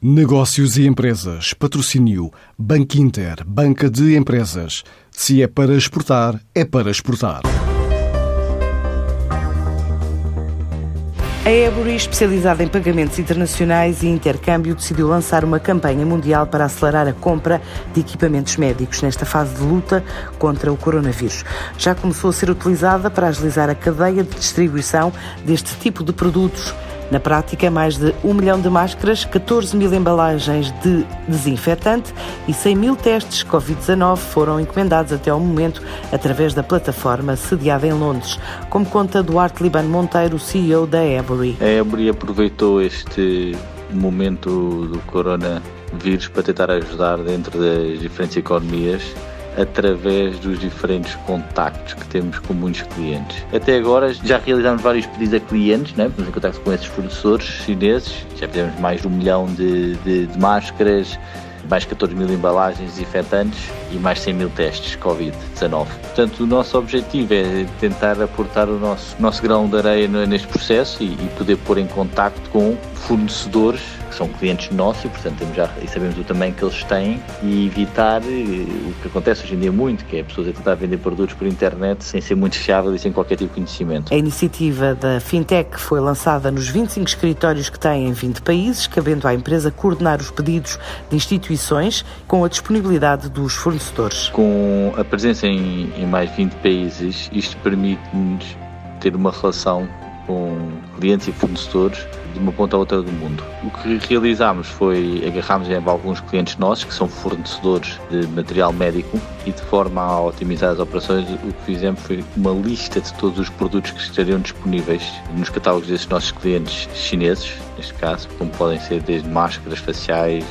Negócios e empresas. Patrocínio. Banco Inter. Banca de empresas. Se é para exportar, é para exportar. A Ebury, especializada em pagamentos internacionais e intercâmbio, decidiu lançar uma campanha mundial para acelerar a compra de equipamentos médicos nesta fase de luta contra o coronavírus. Já começou a ser utilizada para agilizar a cadeia de distribuição deste tipo de produtos na prática, mais de 1 milhão de máscaras, 14 mil embalagens de desinfetante e 100 mil testes Covid-19 foram encomendados até ao momento através da plataforma sediada em Londres, como conta Duarte Libano Monteiro, CEO da Ebury. A Ebury aproveitou este momento do coronavírus para tentar ajudar dentro das diferentes economias através dos diferentes contactos que temos com muitos clientes. Até agora já realizamos vários pedidos a clientes, né? estamos em contato com esses fornecedores chineses, já fizemos mais de um milhão de, de, de máscaras, mais 14 mil embalagens desinfetantes e mais 100 mil testes Covid-19. Portanto, o nosso objetivo é tentar aportar o nosso, nosso grão de areia neste processo e, e poder pôr em contacto com fornecedores que são clientes nossos e, portanto, temos já, e sabemos o tamanho que eles têm e evitar eh, o que acontece hoje em dia muito, que é pessoas a tentar vender produtos por internet sem ser muito fiável e sem qualquer tipo de conhecimento. A iniciativa da Fintech foi lançada nos 25 escritórios que tem em 20 países, cabendo à empresa coordenar os pedidos de instituições com a disponibilidade dos fornecedores. Com a presença em, em mais 20 países, isto permite-nos ter uma relação com clientes e fornecedores de uma ponta a outra do mundo. O que realizámos foi agarrarmos em alguns clientes nossos que são fornecedores de material médico e de forma a otimizar as operações o que fizemos foi uma lista de todos os produtos que estariam disponíveis nos catálogos desses nossos clientes chineses, neste caso, como podem ser desde máscaras faciais,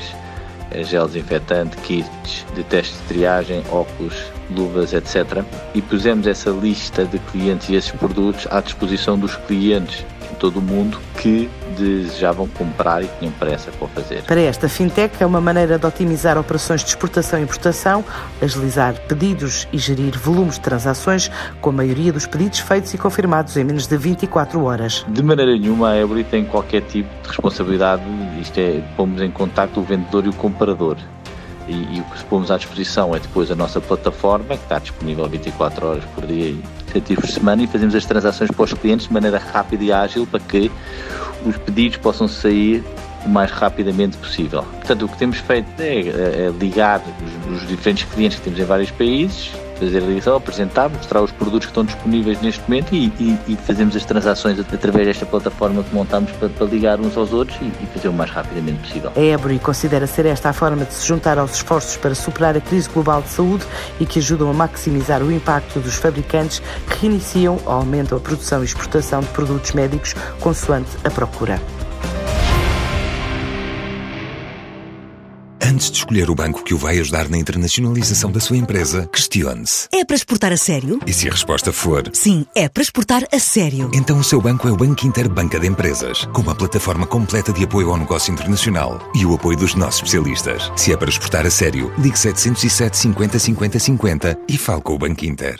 eh, gel desinfetante, kits de teste de triagem, óculos, luvas, etc. E pusemos essa lista de clientes e esses produtos à disposição dos clientes todo o mundo que desejavam comprar e tinham pressa para fazer. Para esta fintech é uma maneira de otimizar operações de exportação e importação, agilizar pedidos e gerir volumes de transações, com a maioria dos pedidos feitos e confirmados em menos de 24 horas. De maneira nenhuma a Ebury tem qualquer tipo de responsabilidade, isto é, pomos em contato o vendedor e o comprador. E, e, o que pomos à disposição é depois a nossa plataforma, que está disponível 24 horas por dia 7 dias por semana, e fazemos as transações para os clientes de maneira rápida e ágil para que os pedidos possam sair o mais rapidamente possível. Portanto, o que temos feito é, é, é ligar os, os diferentes clientes que temos em vários países, fazer a ligação, apresentar, mostrar os produtos que estão disponíveis neste momento e, e, e fazemos as transações através desta plataforma que montamos para, para ligar uns aos outros e, e, fazer o mais rapidamente possível. A Ebury considera ser esta a forma de se juntar aos esforços para superar a crise global de saúde e que ajudam a maximizar o impacto dos fabricantes que reiniciam ou aumentam a produção e exportação de produtos médicos consoante a procura. Antes de escolher o banco que o vai ajudar na internacionalização da sua empresa, questione-se. É para exportar a sério? E se a resposta for sim, é para exportar a sério. Então o seu banco é o Banco Inter Banca de Empresas, com uma plataforma completa de apoio ao negócio internacional e o apoio dos nossos especialistas. Se é para exportar a sério, ligue 707 50 50 50 e fale com o Banco Inter.